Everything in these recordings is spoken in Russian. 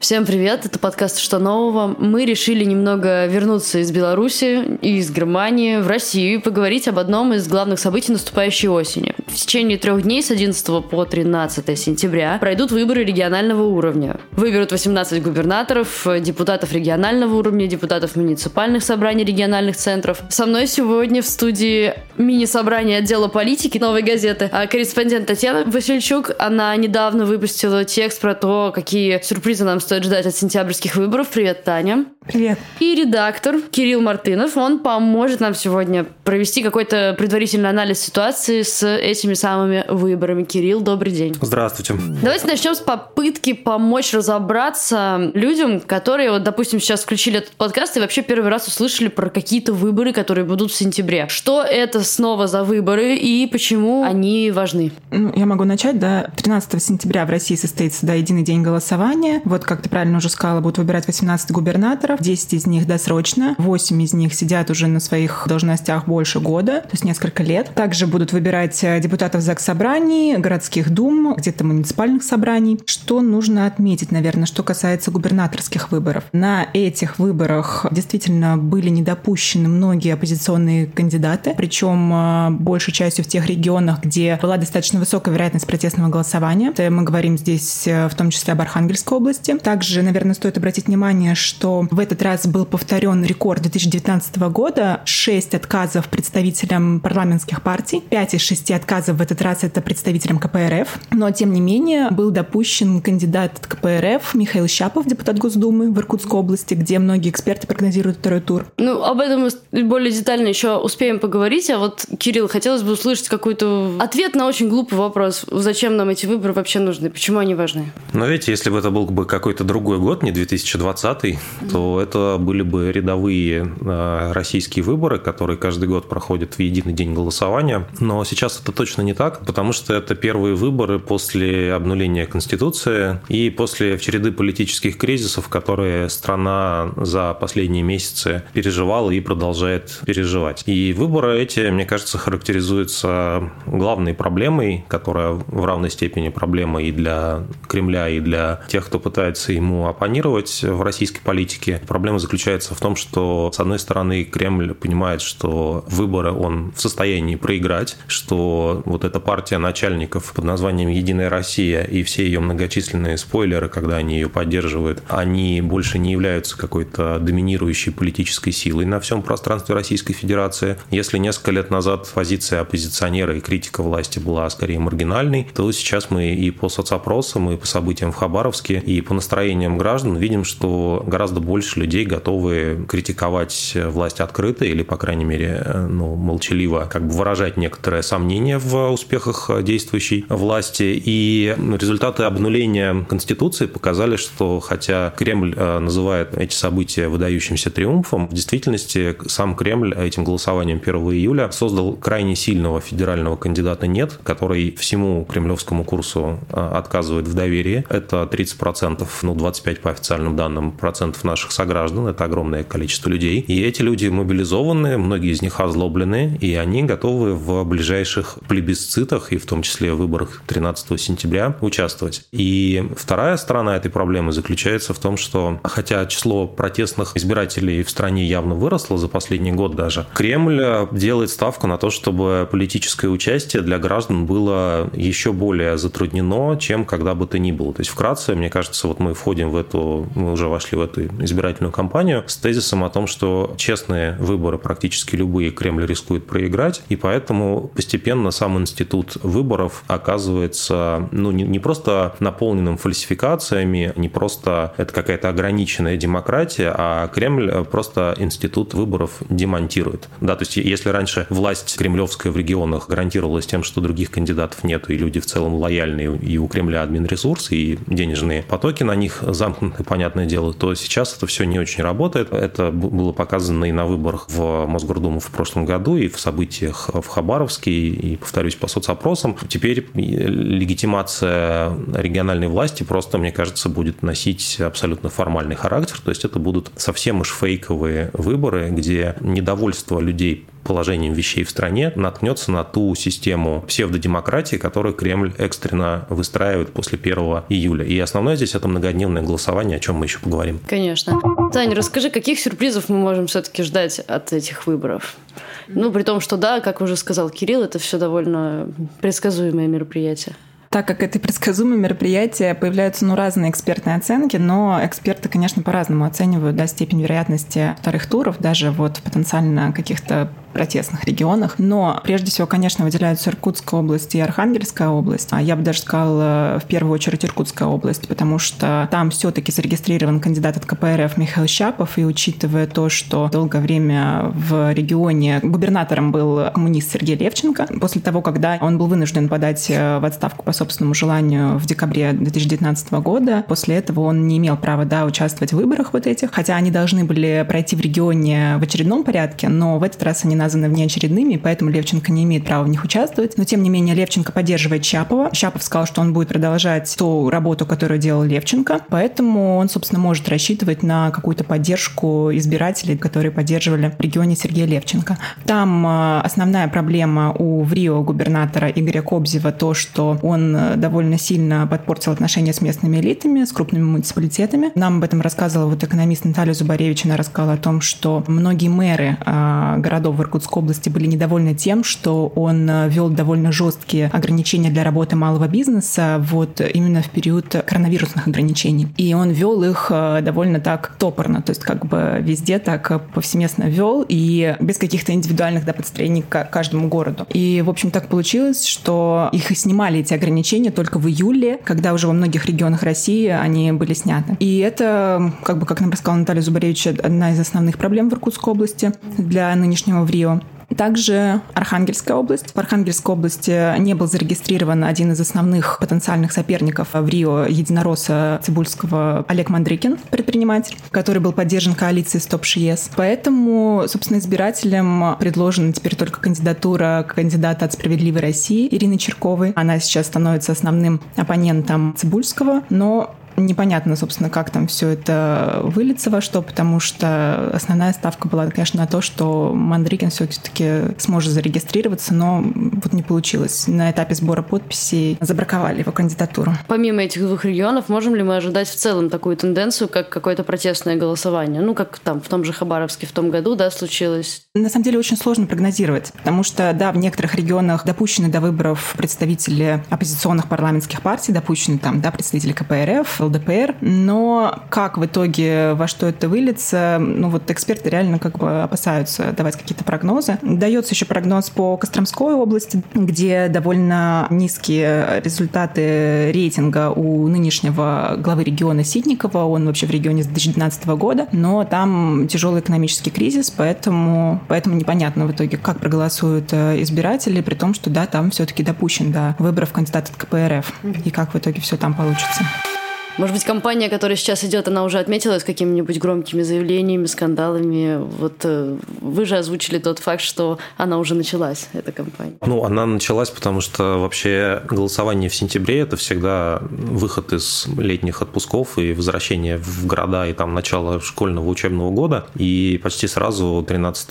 Всем привет, это подкаст «Что нового?». Мы решили немного вернуться из Беларуси и из Германии в Россию и поговорить об одном из главных событий наступающей осени. В течение трех дней с 11 по 13 сентября пройдут выборы регионального уровня. Выберут 18 губернаторов, депутатов регионального уровня, депутатов муниципальных собраний региональных центров. Со мной сегодня в студии мини-собрание отдела политики «Новой газеты», а корреспондент Татьяна Васильчук. Она недавно выпустила текст про то, какие сюрпризы нам стоит стоит ждать от сентябрьских выборов. Привет, Таня. Привет. И редактор Кирилл Мартынов, он поможет нам сегодня провести какой-то предварительный анализ ситуации с этими самыми выборами. Кирилл, добрый день. Здравствуйте. Давайте начнем с попытки помочь разобраться людям, которые, вот, допустим, сейчас включили этот подкаст и вообще первый раз услышали про какие-то выборы, которые будут в сентябре. Что это снова за выборы и почему они важны? Ну, я могу начать, да. 13 сентября в России состоится да, единый день голосования. Вот как ты правильно уже сказала, будут выбирать 18 губернаторов, 10 из них досрочно, 8 из них сидят уже на своих должностях больше года, то есть несколько лет. Также будут выбирать э, депутатов ЗАГС собраний, городских дум, где-то муниципальных собраний. Что нужно отметить, наверное, что касается губернаторских выборов? На этих выборах действительно были недопущены многие оппозиционные кандидаты, причем э, большей частью в тех регионах, где была достаточно высокая вероятность протестного голосования. Это мы говорим здесь э, в том числе об Архангельской области. Также, наверное, стоит обратить внимание, что в этот раз был повторен рекорд 2019 года. Шесть отказов представителям парламентских партий. Пять из шести отказов в этот раз это представителям КПРФ. Но, тем не менее, был допущен кандидат от КПРФ Михаил Щапов, депутат Госдумы в Иркутской области, где многие эксперты прогнозируют второй тур. Ну, об этом мы более детально еще успеем поговорить. А вот, Кирилл, хотелось бы услышать какой-то ответ на очень глупый вопрос. Зачем нам эти выборы вообще нужны? Почему они важны? Ну, видите, если бы это был бы какой-то другой год, не 2020, то это были бы рядовые э, российские выборы, которые каждый год проходят в единый день голосования. Но сейчас это точно не так, потому что это первые выборы после обнуления Конституции и после череды политических кризисов, которые страна за последние месяцы переживала и продолжает переживать. И выборы эти, мне кажется, характеризуются главной проблемой, которая в равной степени проблема и для Кремля, и для тех, кто пытается ему оппонировать в российской политике. Проблема заключается в том, что, с одной стороны, Кремль понимает, что выборы он в состоянии проиграть, что вот эта партия начальников под названием «Единая Россия» и все ее многочисленные спойлеры, когда они ее поддерживают, они больше не являются какой-то доминирующей политической силой на всем пространстве Российской Федерации. Если несколько лет назад позиция оппозиционера и критика власти была скорее маргинальной, то сейчас мы и по соцопросам, и по событиям в Хабаровске, и по настроением граждан видим, что гораздо больше людей готовы критиковать власть открыто или, по крайней мере, ну, молчаливо как бы выражать некоторое сомнение в успехах действующей власти. И результаты обнуления Конституции показали, что хотя Кремль э, называет эти события выдающимся триумфом, в действительности сам Кремль этим голосованием 1 июля создал крайне сильного федерального кандидата «нет», который всему кремлевскому курсу э, отказывает в доверии. Это 30% ну, ну, 25 по официальным данным процентов наших сограждан, это огромное количество людей. И эти люди мобилизованы, многие из них озлоблены, и они готовы в ближайших плебисцитах, и в том числе в выборах 13 сентября, участвовать. И вторая сторона этой проблемы заключается в том, что хотя число протестных избирателей в стране явно выросло за последний год даже, Кремль делает ставку на то, чтобы политическое участие для граждан было еще более затруднено, чем когда бы то ни было. То есть вкратце, мне кажется, вот мы входим в эту, мы уже вошли в эту избирательную кампанию с тезисом о том, что честные выборы практически любые Кремль рискует проиграть, и поэтому постепенно сам институт выборов оказывается ну, не, не просто наполненным фальсификациями, не просто это какая-то ограниченная демократия, а Кремль просто институт выборов демонтирует. Да, то есть если раньше власть кремлевская в регионах гарантировалась тем, что других кандидатов нет, и люди в целом лояльные, и у Кремля админ ресурсы, и денежные потоки на них замкнуты, понятное дело, то сейчас это все не очень работает. Это было показано и на выборах в Мосгордуму в прошлом году, и в событиях в Хабаровске, и, повторюсь, по соцопросам. Теперь легитимация региональной власти просто, мне кажется, будет носить абсолютно формальный характер, то есть это будут совсем уж фейковые выборы, где недовольство людей положением вещей в стране, наткнется на ту систему псевдодемократии, которую Кремль экстренно выстраивает после 1 июля. И основное здесь это многодневное голосование, о чем мы еще поговорим. Конечно. Таня, расскажи, каких сюрпризов мы можем все-таки ждать от этих выборов? Ну, при том, что да, как уже сказал Кирилл, это все довольно предсказуемое мероприятие. Так как это предсказуемое мероприятие, появляются ну, разные экспертные оценки, но эксперты, конечно, по-разному оценивают да, степень вероятности вторых туров, даже вот потенциально каких-то протестных регионах. Но прежде всего, конечно, выделяются Иркутская область и Архангельская область. А я бы даже сказала, в первую очередь, Иркутская область, потому что там все-таки зарегистрирован кандидат от КПРФ Михаил Щапов, и учитывая то, что долгое время в регионе губернатором был коммунист Сергей Левченко, после того, когда он был вынужден подать э, в отставку по собственному желанию в декабре 2019 года, после этого он не имел права да, участвовать в выборах вот этих, хотя они должны были пройти в регионе в очередном порядке, но в этот раз они названы внеочередными, поэтому Левченко не имеет права в них участвовать. Но, тем не менее, Левченко поддерживает Чапова. Чапов сказал, что он будет продолжать ту работу, которую делал Левченко, поэтому он, собственно, может рассчитывать на какую-то поддержку избирателей, которые поддерживали в регионе Сергея Левченко. Там э, основная проблема у в Рио губернатора Игоря Кобзева то, что он э, довольно сильно подпортил отношения с местными элитами, с крупными муниципалитетами. Нам об этом рассказывала вот экономист Наталья Зубаревич. Она рассказала о том, что многие мэры э, городов в Иркутской области были недовольны тем, что он э, вел довольно жесткие ограничения для работы малого бизнеса вот именно в период коронавирусных ограничений. И он вел их э, довольно так топорно, то есть как бы везде так повсеместно вел и без каких-то индивидуальных да, подстроений к каждому городу. И, в общем, так получилось, что их и снимали эти ограничения только в июле, когда уже во многих регионах России они были сняты. И это, как бы, как нам рассказала Наталья Зубаревич, одна из основных проблем в Иркутской области для нынешнего ВРИО. Также Архангельская область. В Архангельской области не был зарегистрирован один из основных потенциальных соперников в Рио единоросса Цибульского Олег Мандрикин, предприниматель, который был поддержан коалицией Стоп ШИЕС. Поэтому, собственно, избирателям предложена теперь только кандидатура кандидата от «Справедливой России» Ирины Черковой. Она сейчас становится основным оппонентом Цибульского, но Непонятно, собственно, как там все это выльется во что, потому что основная ставка была, конечно, на то, что Мандрикин все-таки сможет зарегистрироваться, но вот не получилось. На этапе сбора подписей забраковали его кандидатуру. Помимо этих двух регионов, можем ли мы ожидать в целом такую тенденцию, как какое-то протестное голосование? Ну, как там в том же Хабаровске в том году, да, случилось? На самом деле очень сложно прогнозировать, потому что, да, в некоторых регионах допущены до выборов представители оппозиционных парламентских партий, допущены там, да, представители КПРФ, ЛДПР, но как в итоге во что это выльется, ну вот эксперты реально как бы опасаются давать какие-то прогнозы. Дается еще прогноз по Костромской области, где довольно низкие результаты рейтинга у нынешнего главы региона Ситникова, он вообще в регионе с 2012 года, но там тяжелый экономический кризис, поэтому, поэтому непонятно в итоге, как проголосуют э, избиратели, при том, что да, там все-таки допущен до выборов кандидата от КПРФ, и как в итоге все там получится. Может быть, компания, которая сейчас идет, она уже отметилась какими-нибудь громкими заявлениями, скандалами. Вот э, вы же озвучили тот факт, что она уже началась, эта компания. Ну, она началась, потому что вообще голосование в сентябре – это всегда выход из летних отпусков и возвращение в города и там начало школьного учебного года. И почти сразу 13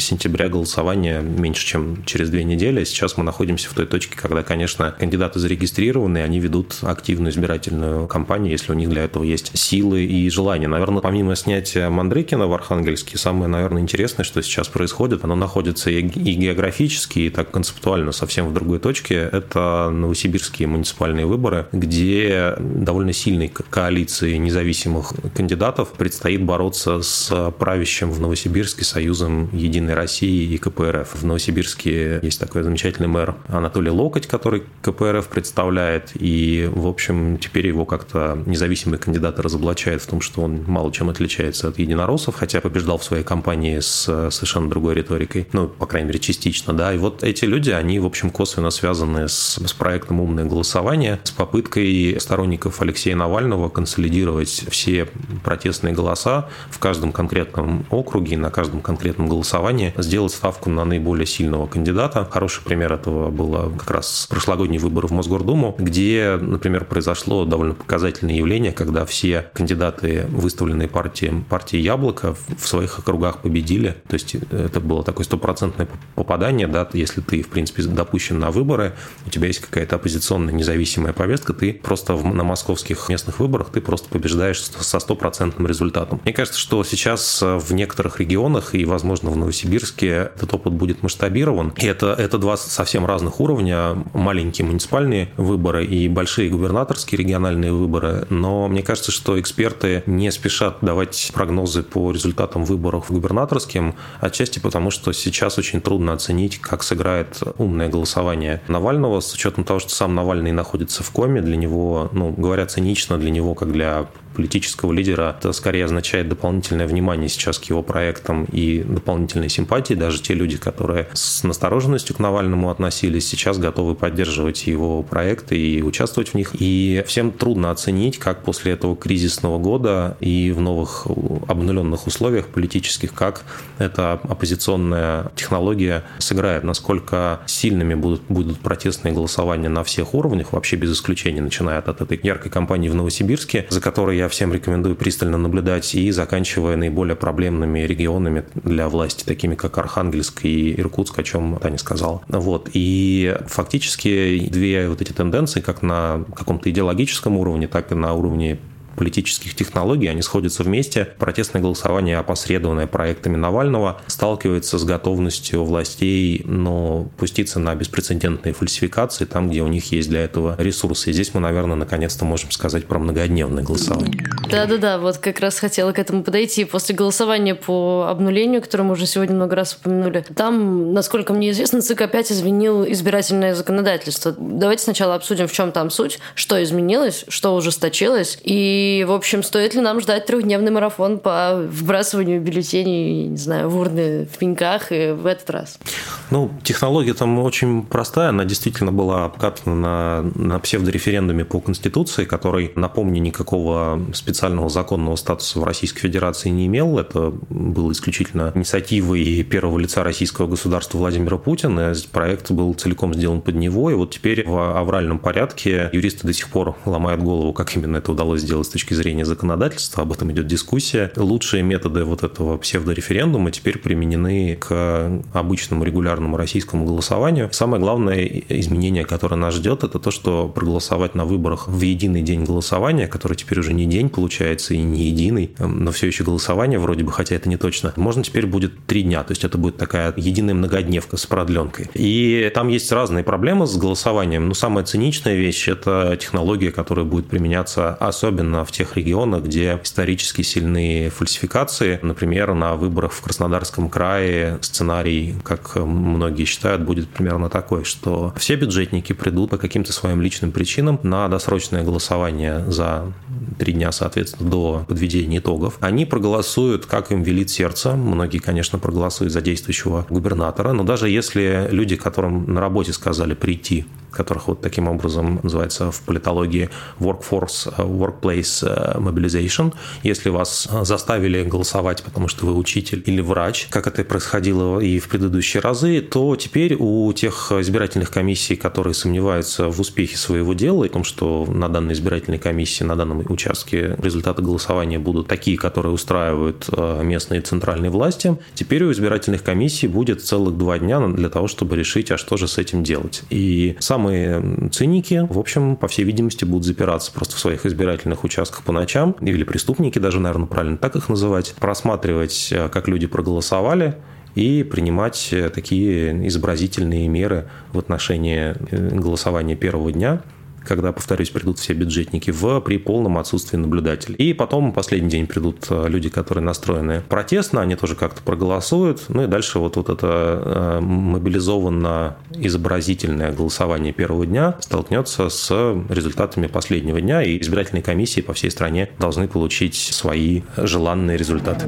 сентября голосование меньше, чем через две недели. Сейчас мы находимся в той точке, когда, конечно, кандидаты зарегистрированы, они ведут активную избирательную избирательную кампанию, если у них для этого есть силы и желание. Наверное, помимо снятия Мандрыкина в Архангельске, самое, наверное, интересное, что сейчас происходит, оно находится и географически, и так концептуально совсем в другой точке. Это новосибирские муниципальные выборы, где довольно сильной коалиции независимых кандидатов предстоит бороться с правящим в Новосибирске союзом Единой России и КПРФ. В Новосибирске есть такой замечательный мэр Анатолий Локоть, который КПРФ представляет, и, в общем, теперь его как-то независимые кандидаты разоблачают в том, что он мало чем отличается от единороссов, хотя побеждал в своей кампании с э, совершенно другой риторикой, ну, по крайней мере, частично, да, и вот эти люди, они, в общем, косвенно связаны с, с проектом «Умное голосование», с попыткой сторонников Алексея Навального консолидировать все протестные голоса в каждом конкретном округе, на каждом конкретном голосовании, сделать ставку на наиболее сильного кандидата. Хороший пример этого было как раз прошлогодний выбор в Мосгордуму, где, например, произошло довольно довольно показательное явление, когда все кандидаты, выставленные партией, партии Яблоко, в своих округах победили. То есть это было такое стопроцентное попадание, да, если ты, в принципе, допущен на выборы, у тебя есть какая-то оппозиционная независимая повестка, ты просто на московских местных выборах ты просто побеждаешь со стопроцентным результатом. Мне кажется, что сейчас в некоторых регионах и, возможно, в Новосибирске этот опыт будет масштабирован. И это, это два совсем разных уровня. Маленькие муниципальные выборы и большие губернаторские региональные выборы. Но мне кажется, что эксперты не спешат давать прогнозы по результатам выборов губернаторским, отчасти потому, что сейчас очень трудно оценить, как сыграет умное голосование Навального, с учетом того, что сам Навальный находится в коме, для него, ну, говоря цинично, для него, как для политического лидера, это скорее означает дополнительное внимание сейчас к его проектам и дополнительной симпатии. Даже те люди, которые с настороженностью к Навальному относились, сейчас готовы поддерживать его проекты и участвовать в них. И всем трудно оценить, как после этого кризисного года и в новых обнуленных условиях политических, как эта оппозиционная технология сыграет, насколько сильными будут, будут протестные голосования на всех уровнях, вообще без исключения, начиная от этой яркой кампании в Новосибирске, за которой я всем рекомендую пристально наблюдать, и заканчивая наиболее проблемными регионами для власти, такими как Архангельск и Иркутск, о чем Таня сказала. Вот. И фактически две вот эти тенденции, как на каком-то идеологическом уровне, так и на уровне политических технологий, они сходятся вместе. Протестное голосование, опосредованное проектами Навального, сталкивается с готовностью властей, но пуститься на беспрецедентные фальсификации там, где у них есть для этого ресурсы. И здесь мы, наверное, наконец-то можем сказать про многодневное голосование. Да-да-да, вот как раз хотела к этому подойти. После голосования по обнулению, которое мы уже сегодня много раз упомянули, там, насколько мне известно, ЦИК опять изменил избирательное законодательство. Давайте сначала обсудим, в чем там суть, что изменилось, что ужесточилось, и и, в общем, стоит ли нам ждать трехдневный марафон по вбрасыванию бюллетеней, не знаю, в урны в пеньках и в этот раз? Ну, технология там очень простая. Она действительно была обкатана на, на псевдореферендуме по Конституции, который, напомню, никакого специального законного статуса в Российской Федерации не имел. Это был исключительно инициативой первого лица российского государства Владимира Путина. Проект был целиком сделан под него. И вот теперь в авральном порядке юристы до сих пор ломают голову, как именно это удалось сделать точки зрения законодательства, об этом идет дискуссия. Лучшие методы вот этого псевдореферендума теперь применены к обычному регулярному российскому голосованию. Самое главное изменение, которое нас ждет, это то, что проголосовать на выборах в единый день голосования, который теперь уже не день получается и не единый, но все еще голосование вроде бы, хотя это не точно, можно теперь будет три дня, то есть это будет такая единая многодневка с продленкой. И там есть разные проблемы с голосованием, но самая циничная вещь – это технология, которая будет применяться особенно в тех регионах, где исторически сильные фальсификации. Например, на выборах в Краснодарском крае сценарий, как многие считают, будет примерно такой, что все бюджетники придут по каким-то своим личным причинам на досрочное голосование за три дня, соответственно, до подведения итогов. Они проголосуют, как им велит сердце. Многие, конечно, проголосуют за действующего губернатора, но даже если люди, которым на работе сказали прийти которых вот таким образом называется в политологии workforce, workplace mobilization. Если вас заставили голосовать, потому что вы учитель или врач, как это происходило и в предыдущие разы, то теперь у тех избирательных комиссий, которые сомневаются в успехе своего дела и том, что на данной избирательной комиссии, на данном участке результаты голосования будут такие, которые устраивают э, местные и центральные власти, теперь у избирательных комиссий будет целых два дня для того, чтобы решить, а что же с этим делать. И сам самые циники, в общем, по всей видимости, будут запираться просто в своих избирательных участках по ночам, или преступники даже, наверное, правильно так их называть, просматривать, э, как люди проголосовали, и принимать э, такие изобразительные меры в отношении голосования первого дня, когда, повторюсь, придут все бюджетники в при полном отсутствии наблюдателей. И потом последний день придут э, люди, которые настроены протестно, они тоже как-то проголосуют. Ну и дальше вот, вот это э, мобилизованно изобразительное голосование первого дня столкнется с результатами последнего дня, и избирательные комиссии по всей стране должны получить свои желанные результаты.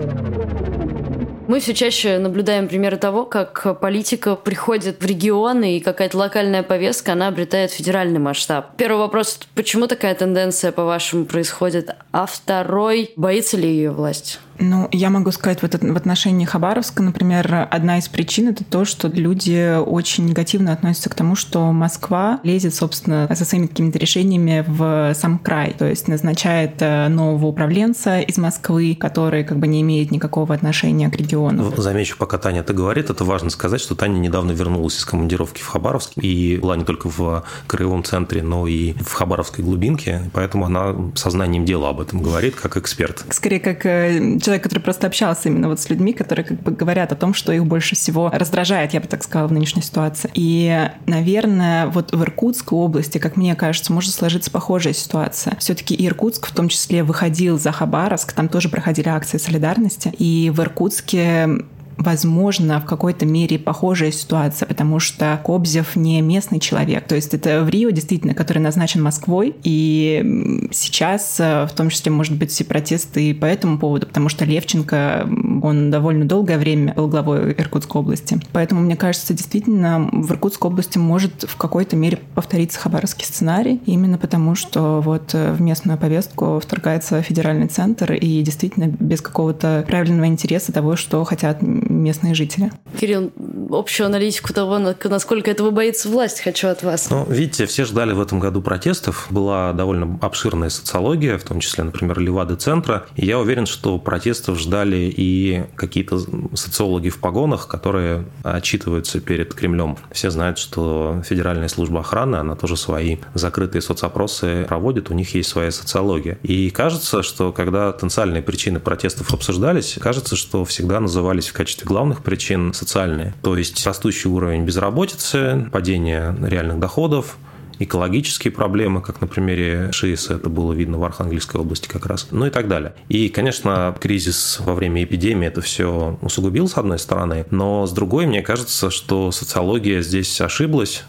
Мы все чаще наблюдаем примеры того, как политика приходит в регионы и какая-то локальная повестка, она обретает федеральный масштаб. Первый вопрос, почему такая тенденция, по-вашему, происходит? А второй, боится ли ее власть? Ну, я могу сказать, вот в отношении Хабаровска, например, одна из причин это то, что люди очень негативно относятся к тому, что Москва лезет, собственно, со своими какими-то решениями в сам край. То есть назначает э, нового управленца из Москвы, который как бы не имеет никакого отношения к региону. Замечу, пока Таня это говорит, это важно сказать, что Таня недавно вернулась из командировки в Хабаровск и была не только в краевом центре, но и в Хабаровской глубинке, поэтому она сознанием дела об этом говорит, как эксперт. Скорее, как э, человек, который просто общался именно вот с людьми, которые как бы говорят о том, что их больше всего раздражает, я бы так сказала, в нынешней ситуации. И, наверное, вот в Иркутской области, как мне кажется, может сложиться похожая ситуация. Все-таки Иркутск в том числе выходил за Хабаровск, там тоже проходили акции солидарности, и в Иркутске возможно, в какой-то мере похожая ситуация, потому что Кобзев не местный человек. То есть это в Рио, действительно, который назначен Москвой. И сейчас, э, в том числе, может быть, и протесты и по этому поводу, потому что Левченко, он довольно долгое время был главой Иркутской области. Поэтому, мне кажется, действительно, в Иркутской области может в какой-то мере повториться хабаровский сценарий, именно потому что вот э, в местную повестку вторгается федеральный центр и действительно без какого-то правильного интереса того, что хотят местные жители. Кирилл, общую аналитику того, насколько этого боится власть, хочу от вас. Ну, видите, все ждали в этом году протестов. Была довольно обширная социология, в том числе, например, Левады-центра. И я уверен, что протестов ждали и какие-то социологи в погонах, которые отчитываются перед Кремлем. Все знают, что Федеральная служба охраны, она тоже свои закрытые соцопросы проводит, у них есть своя социология. И кажется, что когда потенциальные причины протестов обсуждались, кажется, что всегда назывались в качестве качестве главных причин социальные. То есть растущий уровень безработицы, падение реальных доходов, экологические проблемы, как на примере ШИС, это было видно в Архангельской области как раз, ну и так далее. И, конечно, кризис во время эпидемии это все усугубил с одной стороны, но с другой, мне кажется, что социология здесь ошиблась,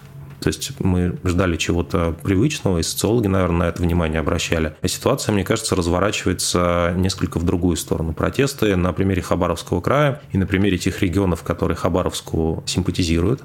то есть мы ждали чего-то привычного, и социологи, наверное, на это внимание обращали. А ситуация, мне кажется, разворачивается несколько в другую сторону. Протесты на примере Хабаровского края и на примере тех регионов, которые Хабаровску симпатизируют.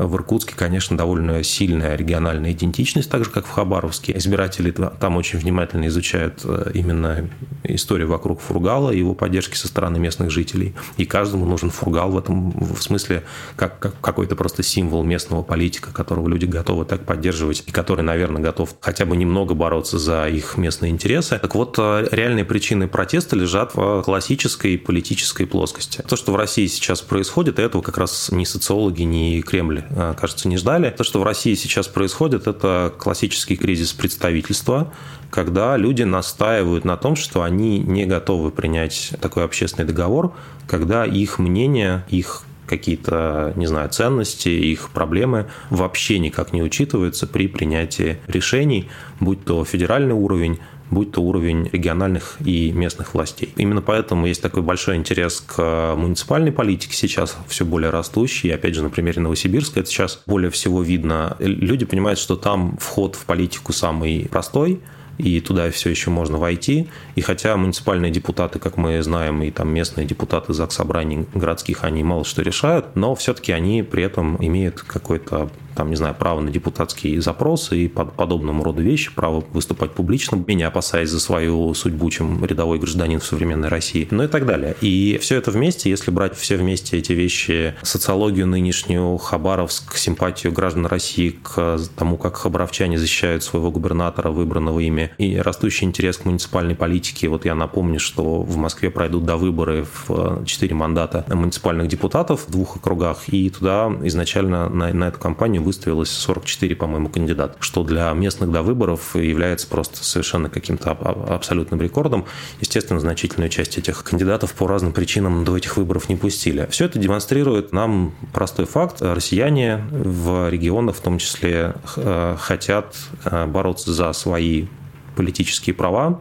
В Иркутске, конечно, довольно сильная региональная идентичность, так же, как в Хабаровске. Избиратели там очень внимательно изучают э, именно историю вокруг Фургала и его поддержки со стороны местных жителей. И каждому нужен Фургал в этом в смысле как, как какой-то просто символ местного политика, которого люди готовы так поддерживать и который, наверное, готов хотя бы немного бороться за их местные интересы. Так вот, э, реальные причины протеста лежат в классической политической плоскости. То, что в России сейчас происходит, этого как раз ни социологи, ни Кремль, кажется, не ждали. То, что в России сейчас происходит, это классический кризис представительства, когда люди настаивают на том, что они не готовы принять такой общественный договор, когда их мнение, их какие-то, не знаю, ценности, их проблемы вообще никак не учитываются при принятии решений, будь то федеральный уровень, будь то уровень региональных и местных властей. Именно поэтому есть такой большой интерес к муниципальной политике сейчас, все более растущий. И опять же, на примере Новосибирска это сейчас более всего видно. Люди понимают, что там вход в политику самый простой, и туда все еще можно войти. И хотя муниципальные депутаты, как мы знаем, и там местные депутаты ЗАГС собраний городских, они мало что решают, но все-таки они при этом имеют какой-то там, не знаю, право на депутатские запросы и под подобному роду вещи, право выступать публично, менее опасаясь за свою судьбу, чем рядовой гражданин в современной России, ну и так далее. И все это вместе, если брать все вместе эти вещи, социологию нынешнюю, Хабаровск, симпатию граждан России к тому, как хабаровчане защищают своего губернатора, выбранного ими, и растущий интерес к муниципальной политике. Вот я напомню, что в Москве пройдут до выборы в 4 мандата муниципальных депутатов в двух округах, и туда изначально на, на эту кампанию выставилось 44, по-моему, кандидат, что для местных до выборов является просто совершенно каким-то абсолютным рекордом. Естественно, значительную часть этих кандидатов по разным причинам до этих выборов не пустили. Все это демонстрирует нам простой факт. Россияне в регионах в том числе э, хотят э, бороться за свои политические права,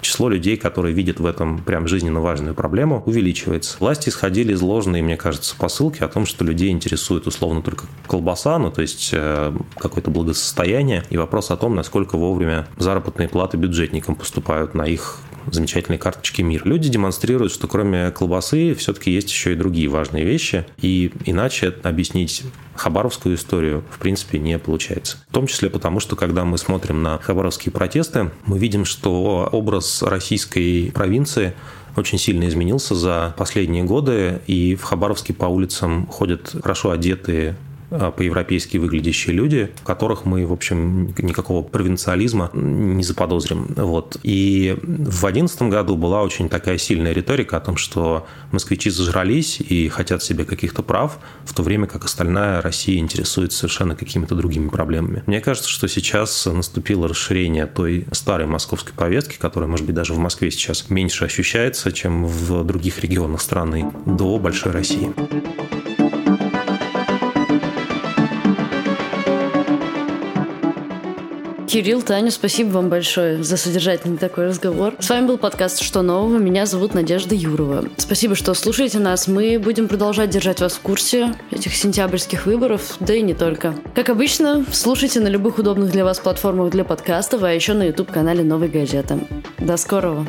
число людей, которые видят в этом прям жизненно важную проблему, увеличивается. Власти исходили из ложной, мне кажется, посылки о том, что людей интересует условно только колбаса, ну то есть э, какое-то благосостояние, и вопрос о том, насколько вовремя заработные платы бюджетникам поступают на их замечательные карточки мир. Люди демонстрируют, что кроме колбасы все-таки есть еще и другие важные вещи, и иначе объяснить хабаровскую историю в принципе не получается. В том числе потому, что когда мы смотрим на хабаровские протесты, мы видим, что образ российской провинции очень сильно изменился за последние годы, и в Хабаровске по улицам ходят хорошо одетые по-европейски выглядящие люди, в которых мы, в общем, никакого провинциализма не заподозрим. Вот. И в 2011 году была очень такая сильная риторика о том, что москвичи зажрались и хотят себе каких-то прав, в то время как остальная Россия интересуется совершенно какими-то другими проблемами. Мне кажется, что сейчас наступило расширение той старой московской повестки, которая, может быть, даже в Москве сейчас меньше ощущается, чем в других регионах страны, до большой России. Кирилл, Таня, спасибо вам большое за содержательный такой разговор. С вами был подкаст «Что нового?». Меня зовут Надежда Юрова. Спасибо, что слушаете нас. Мы будем продолжать держать вас в курсе этих сентябрьских выборов, да и не только. Как обычно, слушайте на любых удобных для вас платформах для подкастов, а еще на YouTube-канале «Новой газеты». До скорого!